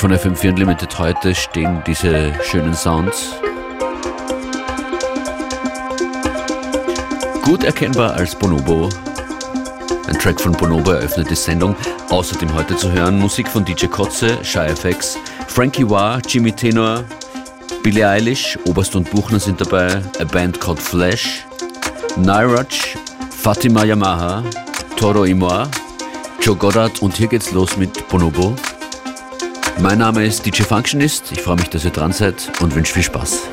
Von FM4 Unlimited heute stehen diese schönen Sounds. Gut erkennbar als Bonobo. Ein Track von Bonobo eröffnet die Sendung. Außerdem heute zu hören Musik von DJ Kotze, Shy FX, Frankie Wah, Jimmy Tenor, Billie Eilish, Oberst und Buchner sind dabei, a band called Flash, Niraj, Fatima Yamaha, Toro Imoa, Joe Goddard und hier geht's los mit Bonobo. Mein Name ist DJ Functionist, ich freue mich, dass ihr dran seid und wünsche viel Spaß.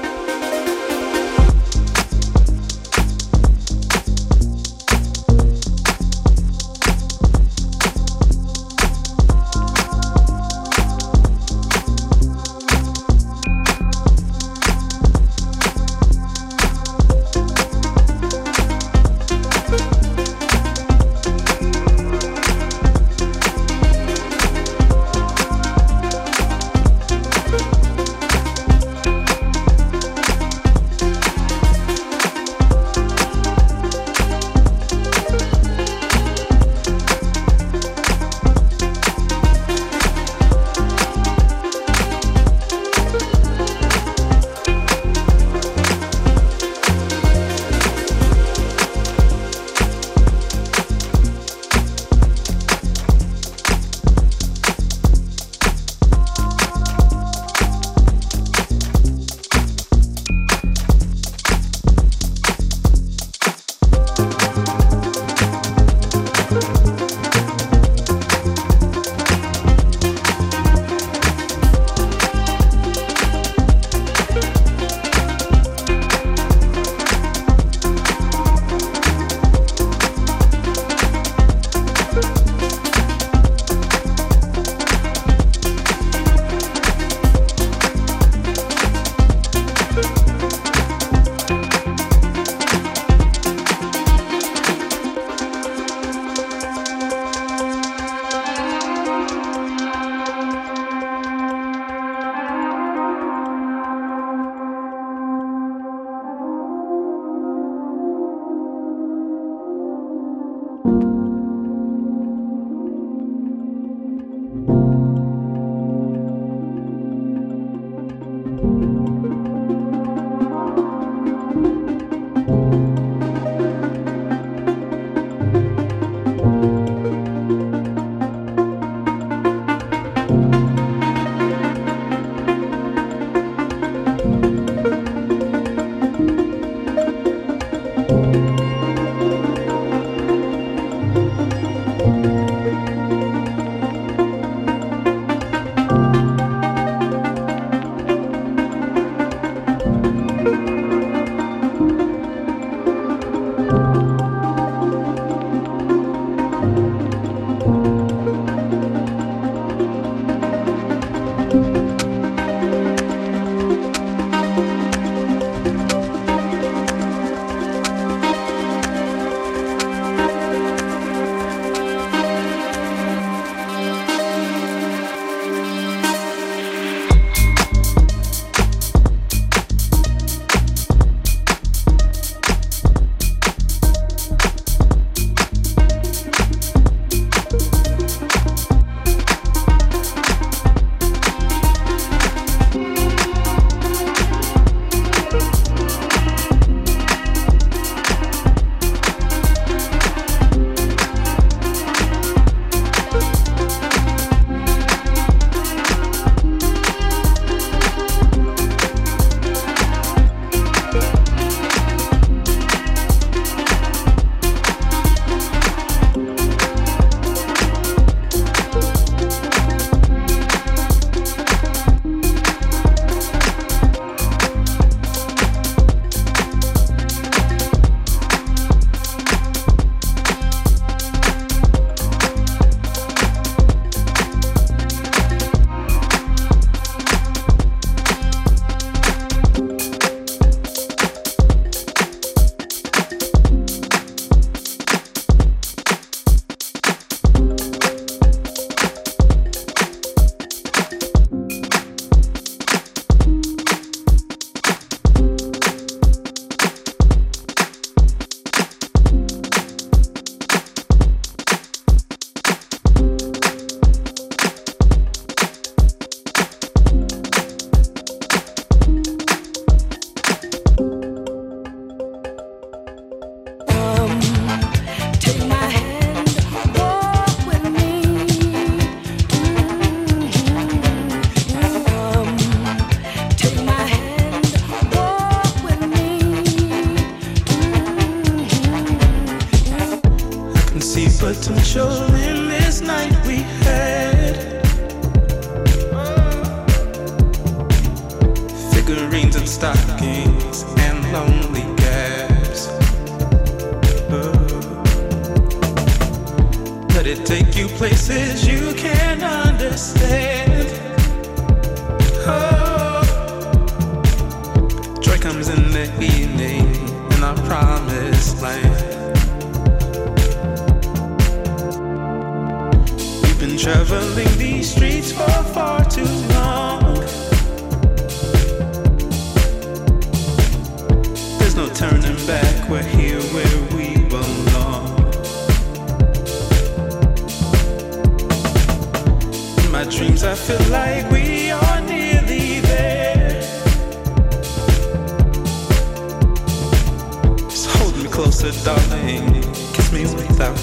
Sometimes I feel like we are nearly there. Just hold me closer, darling. Kiss me without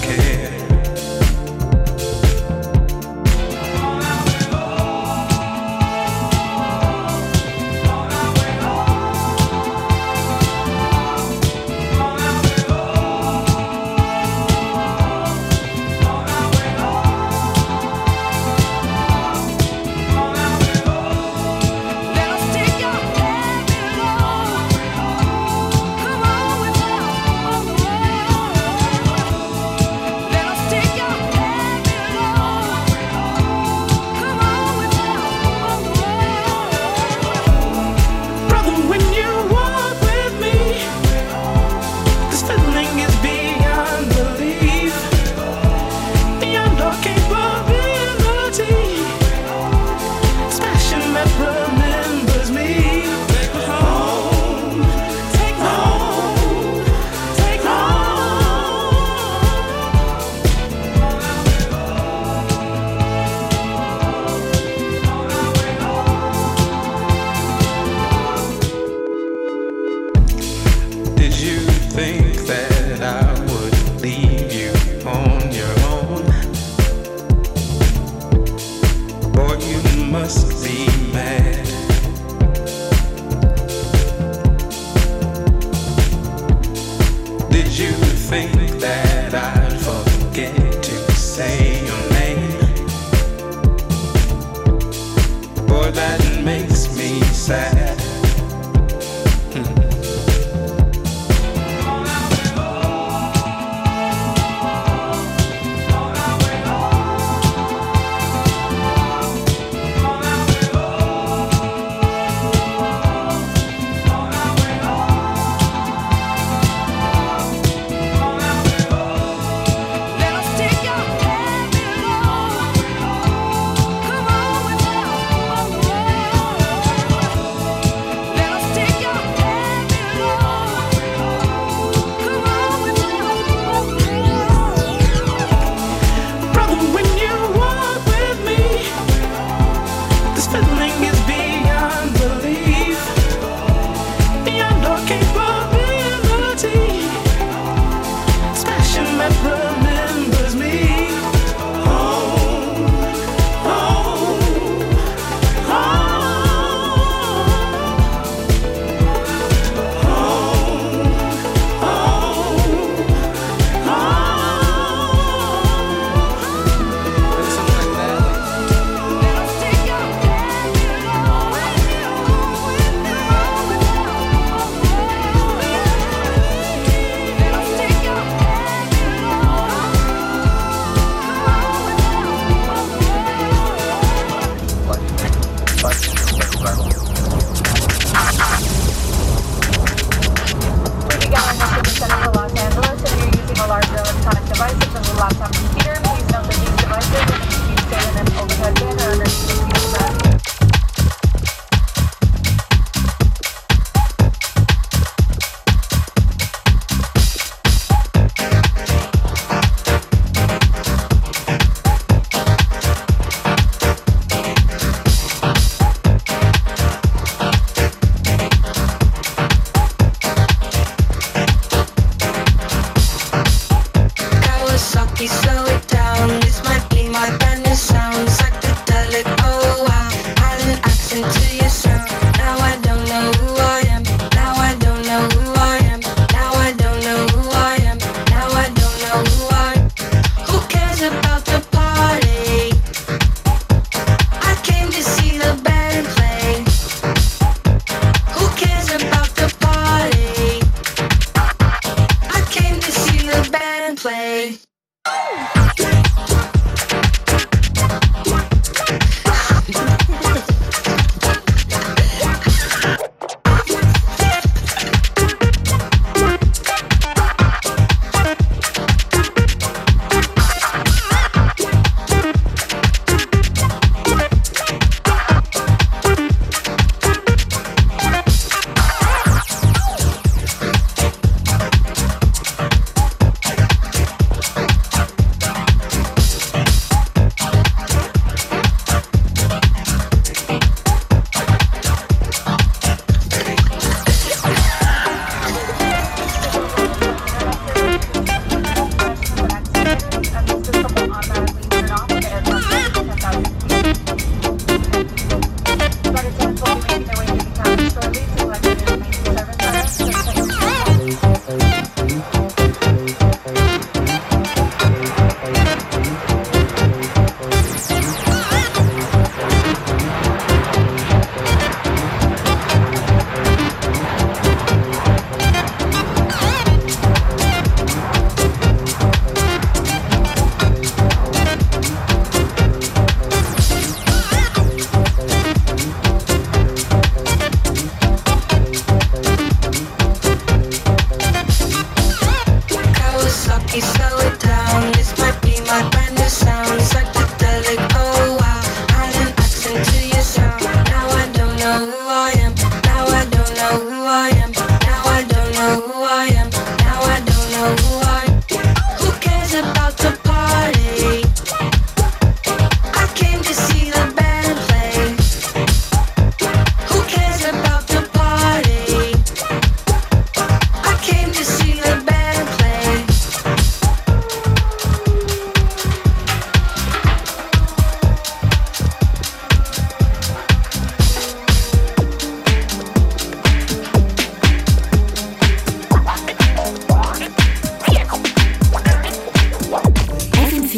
think that I'd forget to say.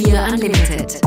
4 Unlimited.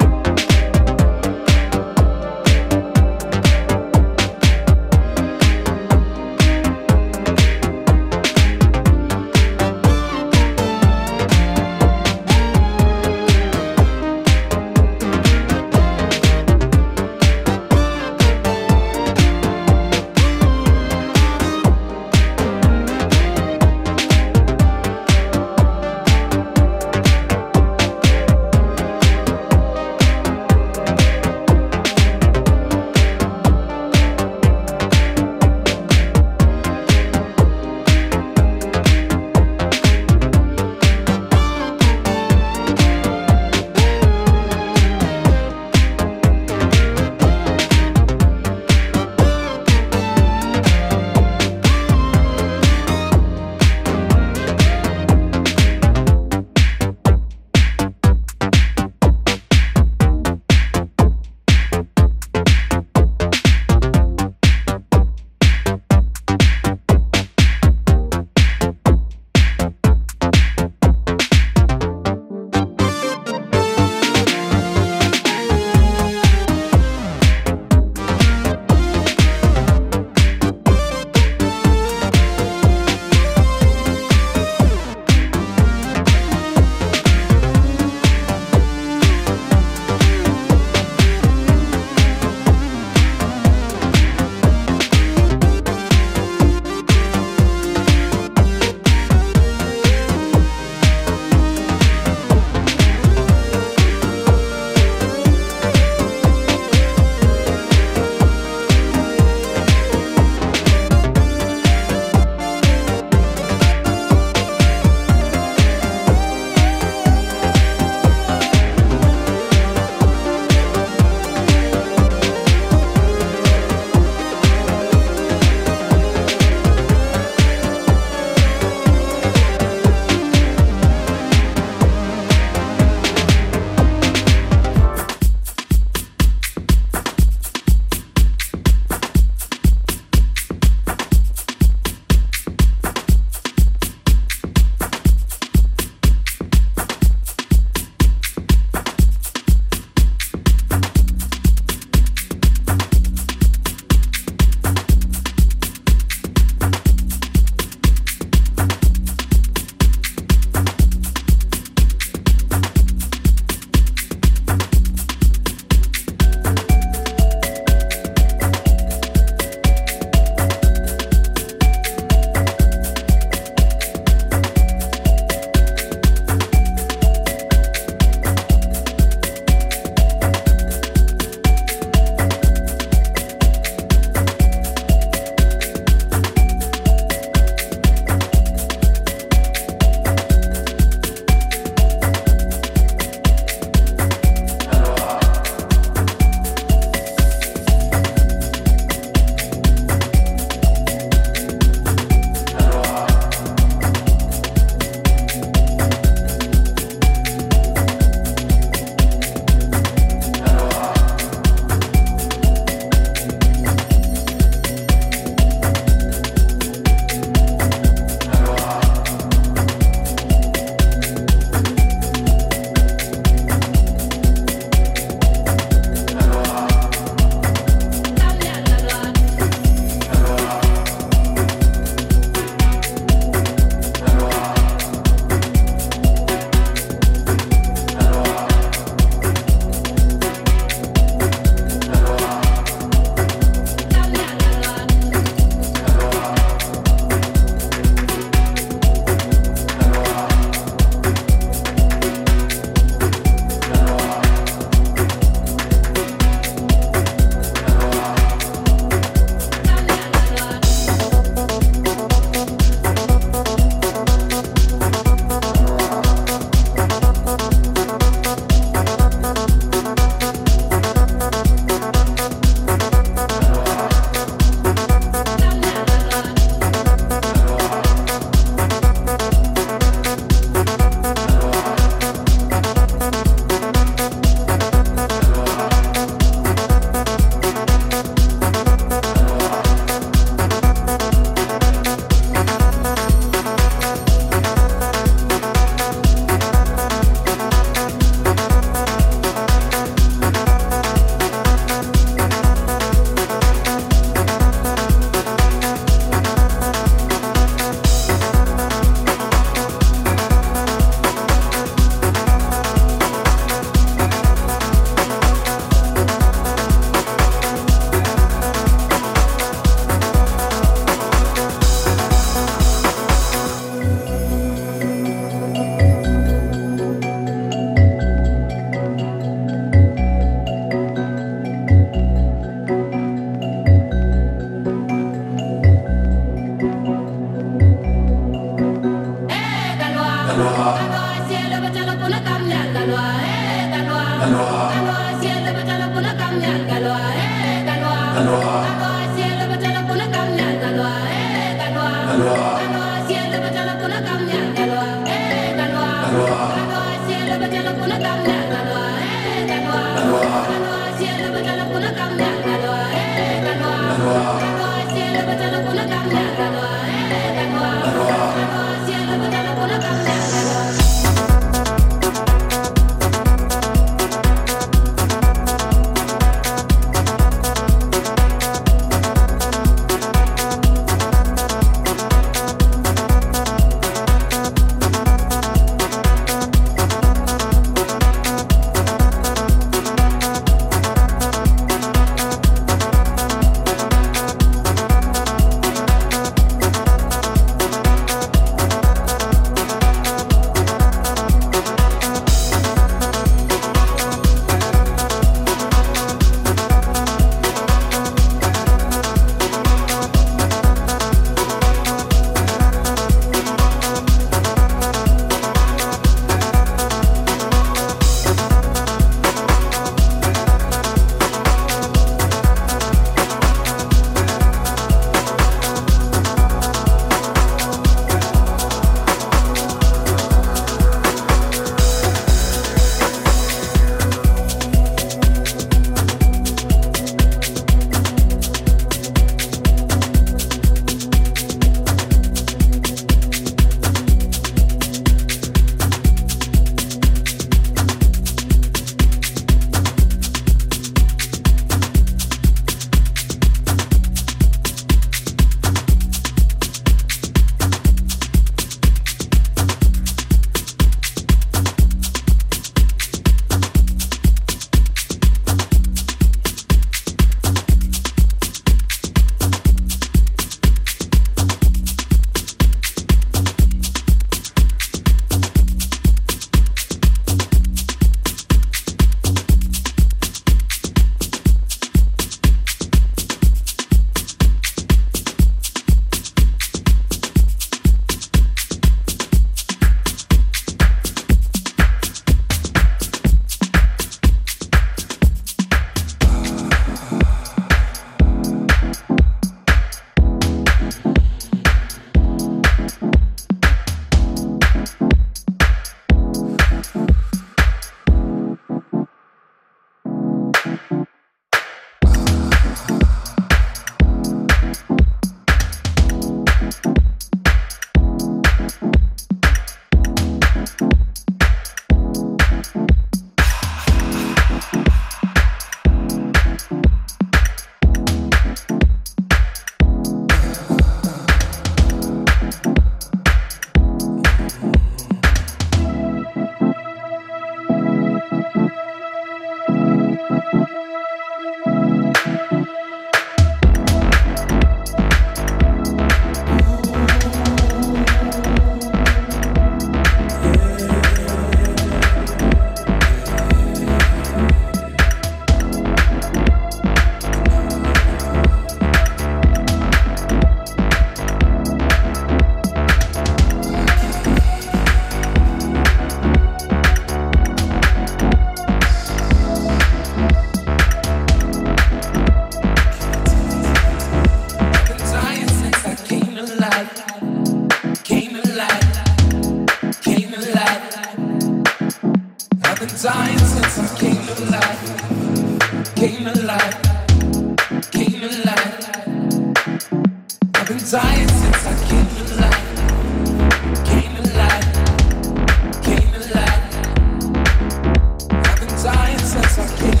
Thank.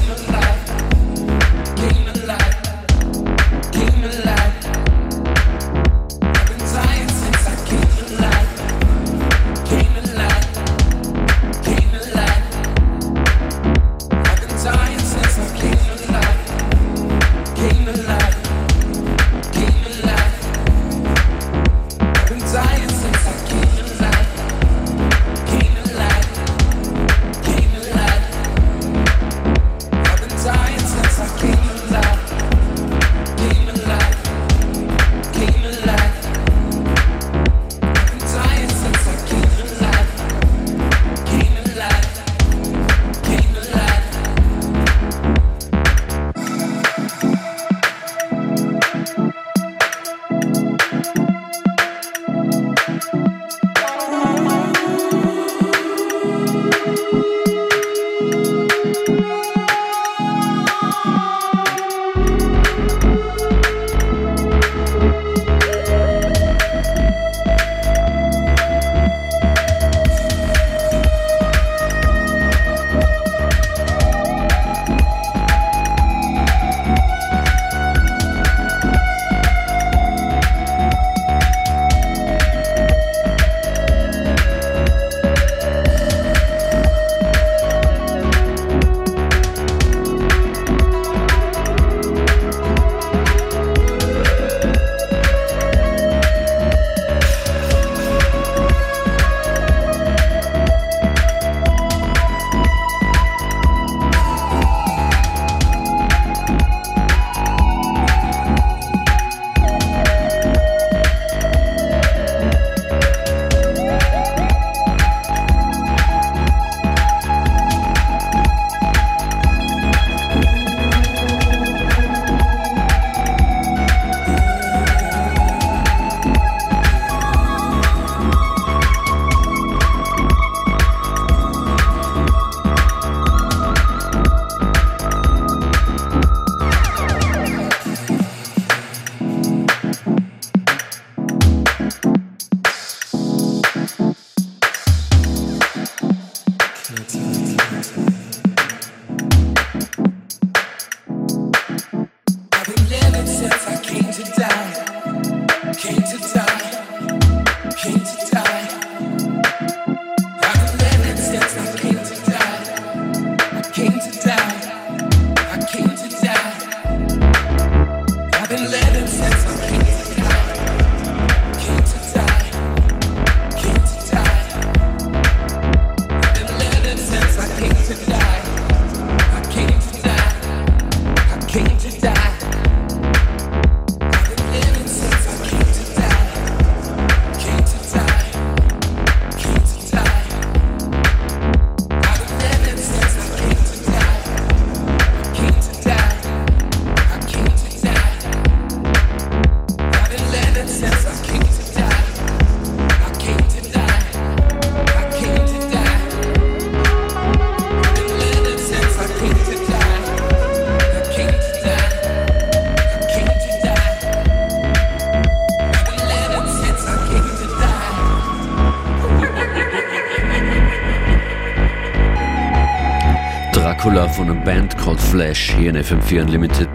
Flash hier in FM4 Unlimited.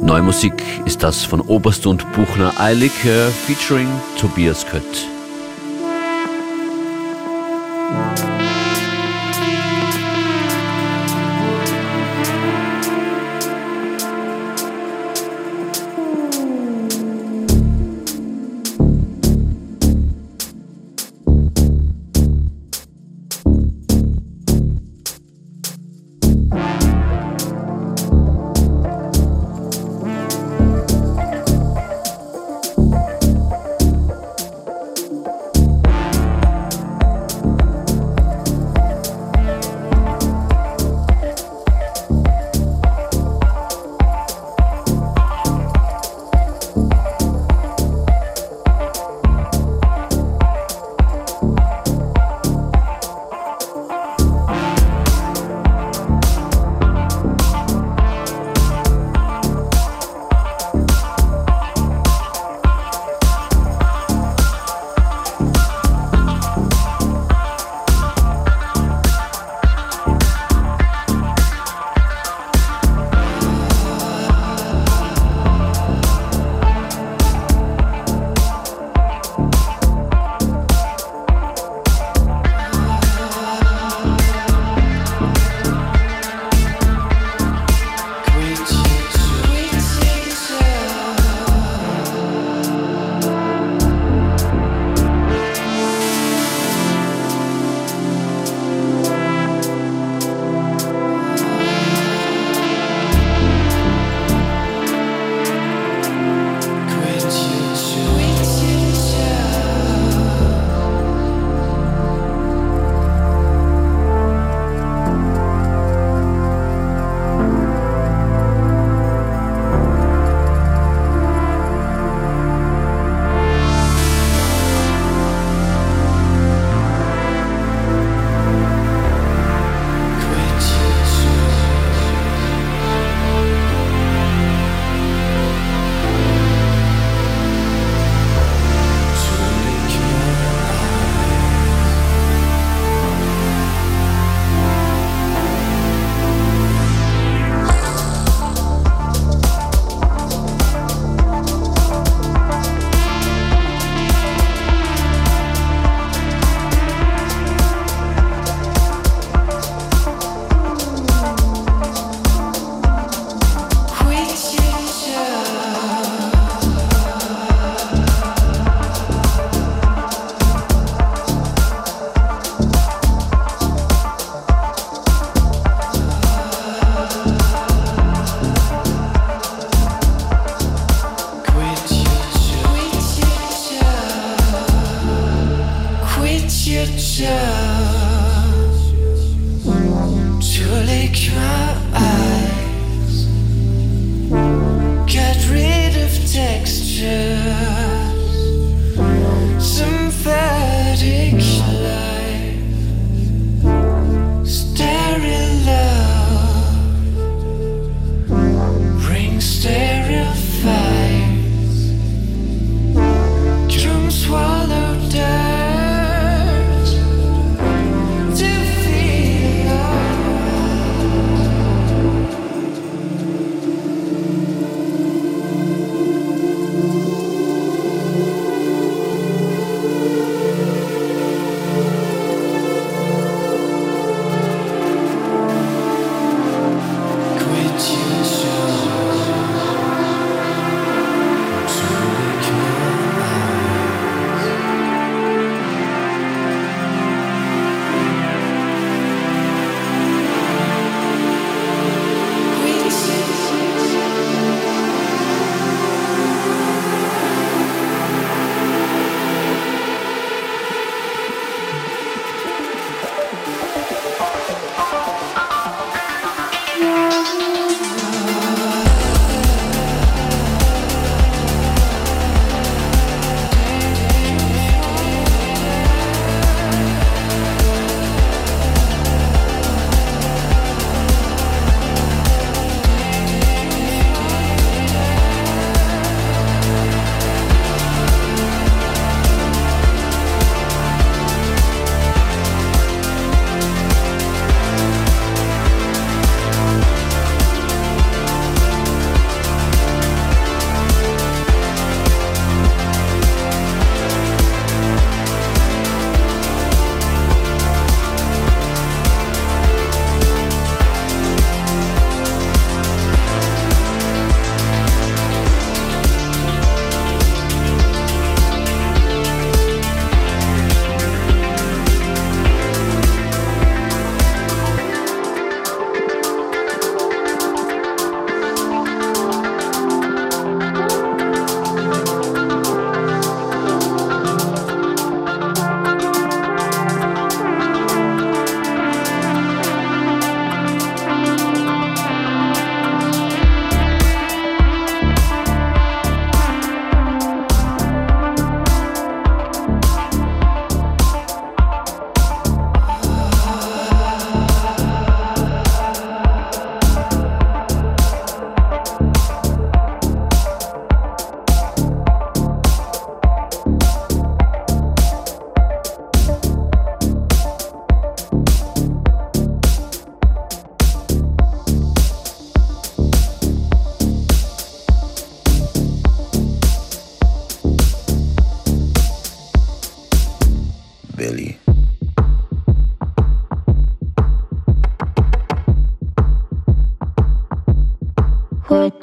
Neue Musik ist das von Oberst und Buchner Eilig featuring Tobias Kött.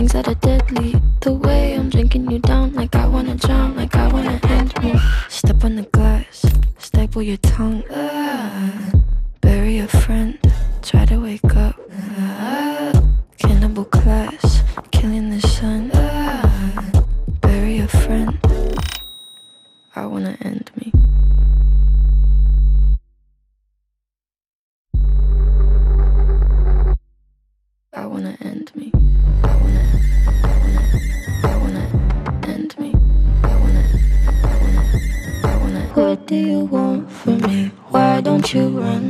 things that are deadly. The way I'm drinking you down, like I wanna drown, like I wanna end me. Step on the glass, staple your tongue. Ah,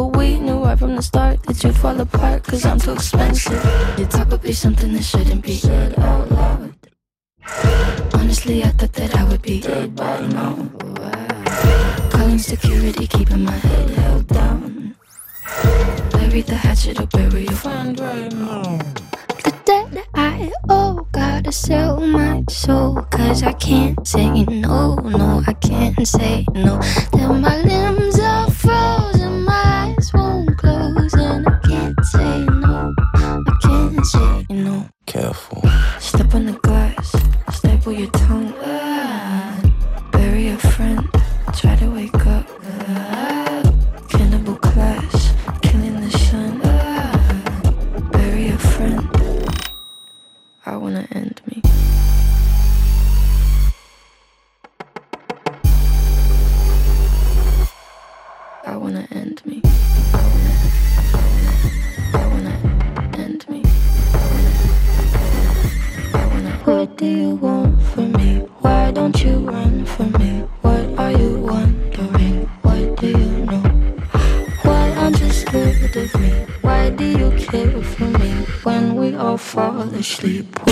But we knew right from the start that you'd fall apart cause I'm too expensive. Your talk would be something that shouldn't be said out loud. Honestly, I thought that I would be dead by now. Calling security, keeping my head held down. Bury the hatchet or bury your friend right now. The debt I owe, gotta sell my soul. Cause I can't say no, no, I can't say no. Then my limbs fall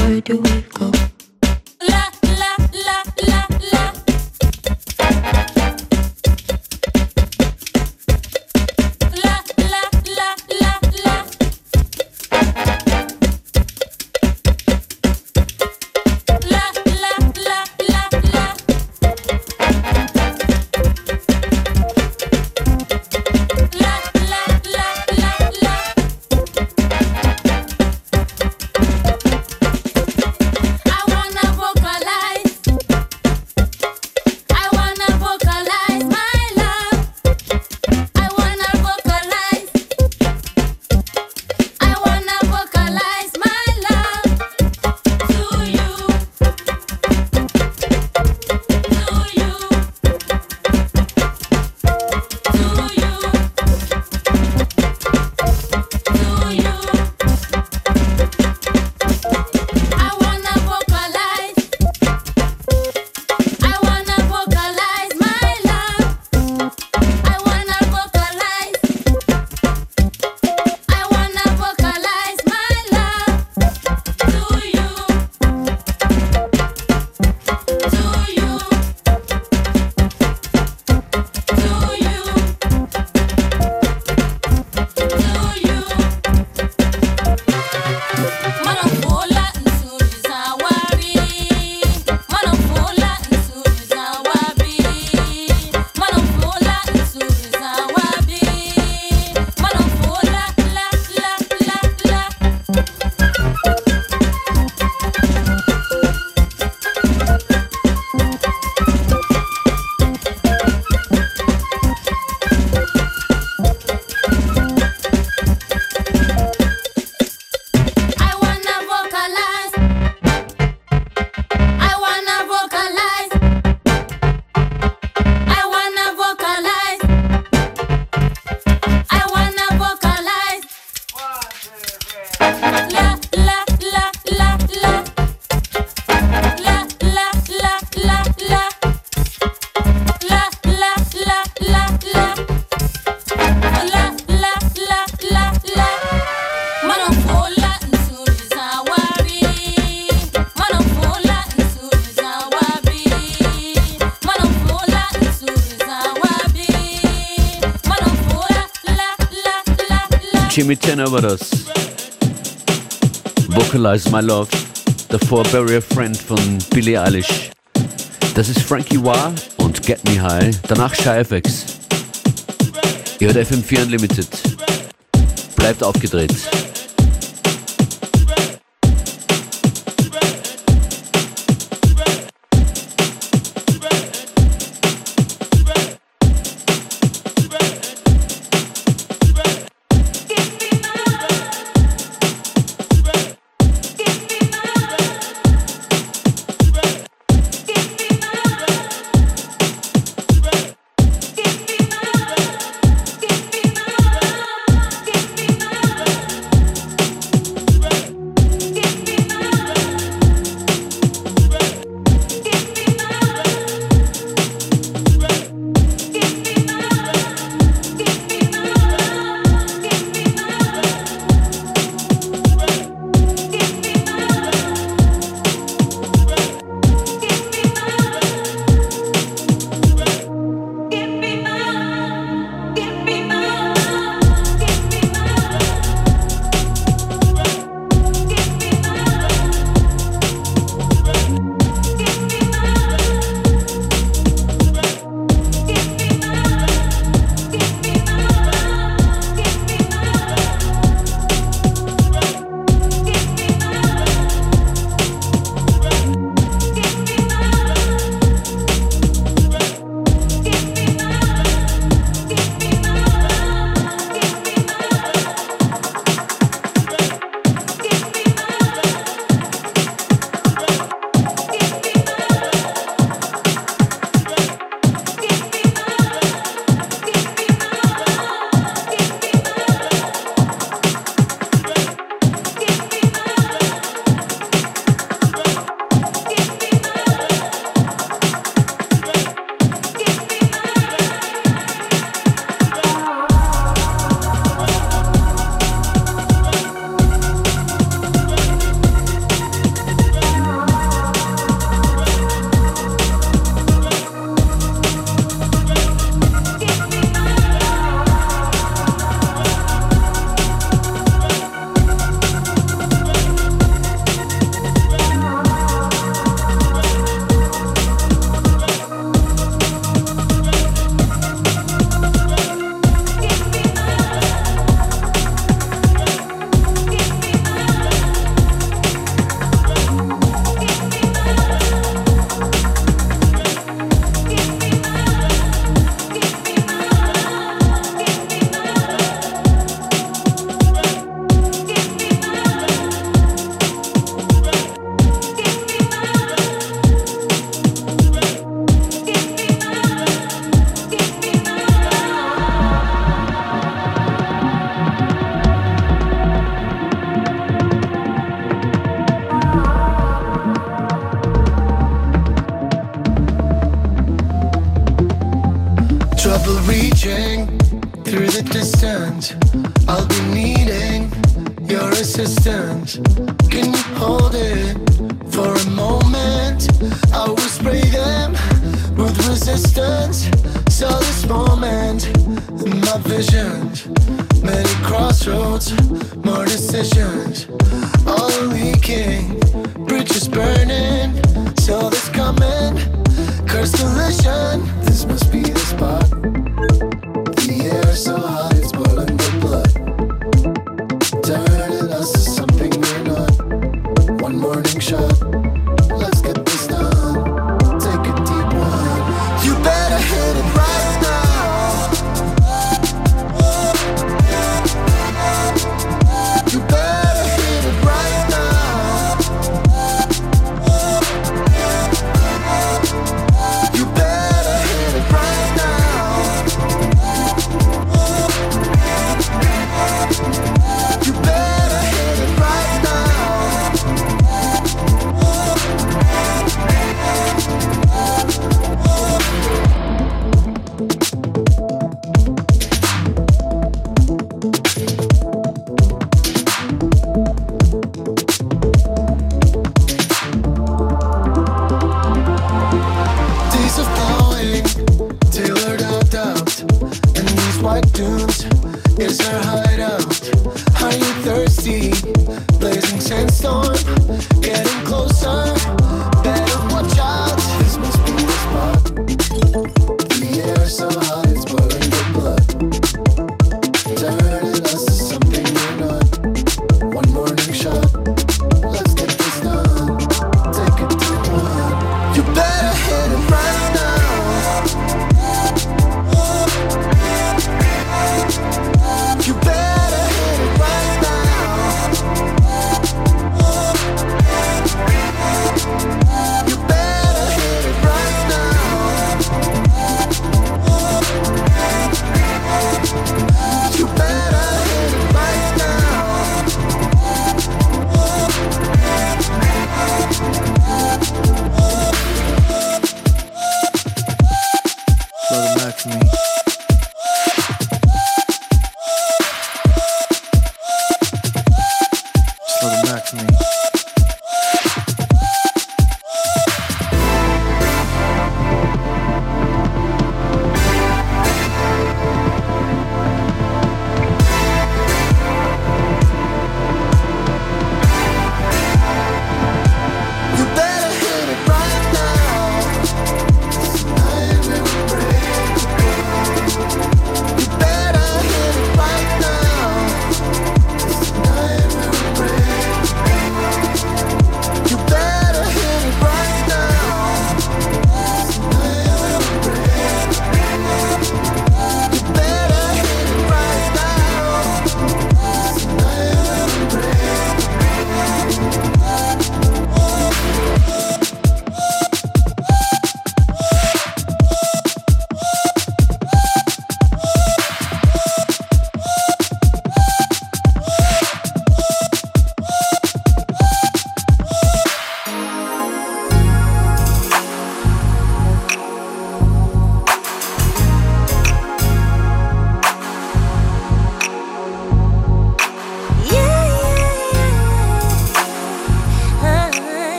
Jimmy Tenor war das. Vocalize My Love, der Barrier Friend von Billie Eilish. Das ist Frankie Wah und Get Me High, danach Shy FX. Ihr hört FM4 Unlimited. Bleibt aufgedreht.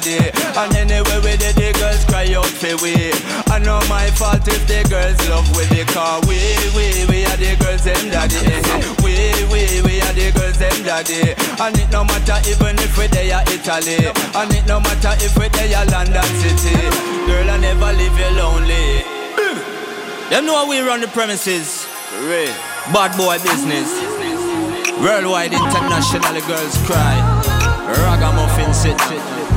a. And anyway, we did the girls cry out for we. I know my fault if the girls love with the car. We, we, we are the girls, them daddy. We, we, we are the girls, them daddy. And it no matter even if we they are Italy. And it no matter if we they are London City. Girl, I never leave you lonely. Them know how we run the premises. Bad boy business. Worldwide, internationally, girls cry. Ragamuffin city.